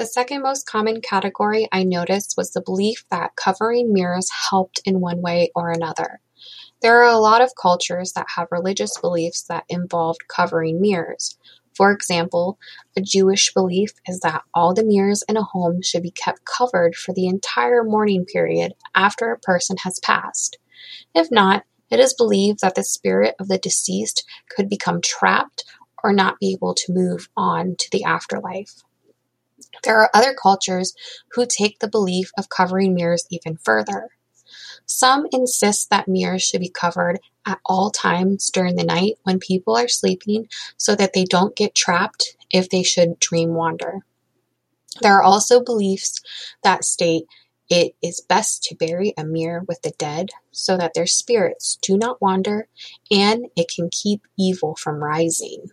The second most common category I noticed was the belief that covering mirrors helped in one way or another. There are a lot of cultures that have religious beliefs that involved covering mirrors. For example, a Jewish belief is that all the mirrors in a home should be kept covered for the entire mourning period after a person has passed. If not, it is believed that the spirit of the deceased could become trapped or not be able to move on to the afterlife. There are other cultures who take the belief of covering mirrors even further. Some insist that mirrors should be covered at all times during the night when people are sleeping so that they don't get trapped if they should dream wander. There are also beliefs that state it is best to bury a mirror with the dead so that their spirits do not wander and it can keep evil from rising.